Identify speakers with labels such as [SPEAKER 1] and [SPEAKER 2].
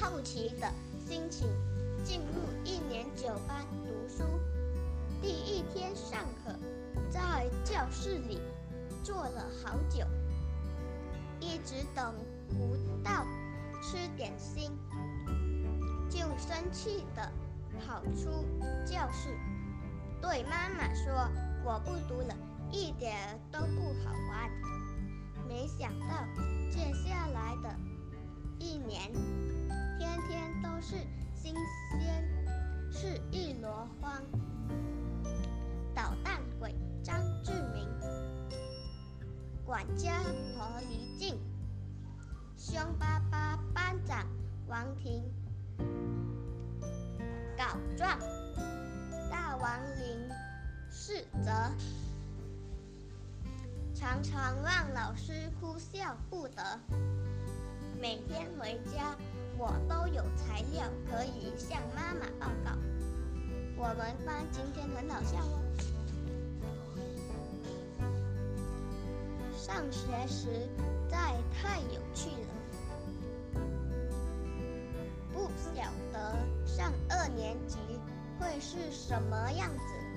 [SPEAKER 1] 好奇的心情，进入一年九班读书。第一天上课，在教室里坐了好久，一直等不到吃点心，就生气的跑出教室，对妈妈说：“我不读了，一点都不好玩。”没想到是新鲜是一箩筐。捣蛋鬼张志明，管家何黎静，凶巴巴班长王婷，告状大王林世泽。常常让老师哭笑不得。每天回家，我都有材料可以向妈妈报告。我们班今天很好笑哦。上学实在太有趣了，不晓得上二年级会是什么样子。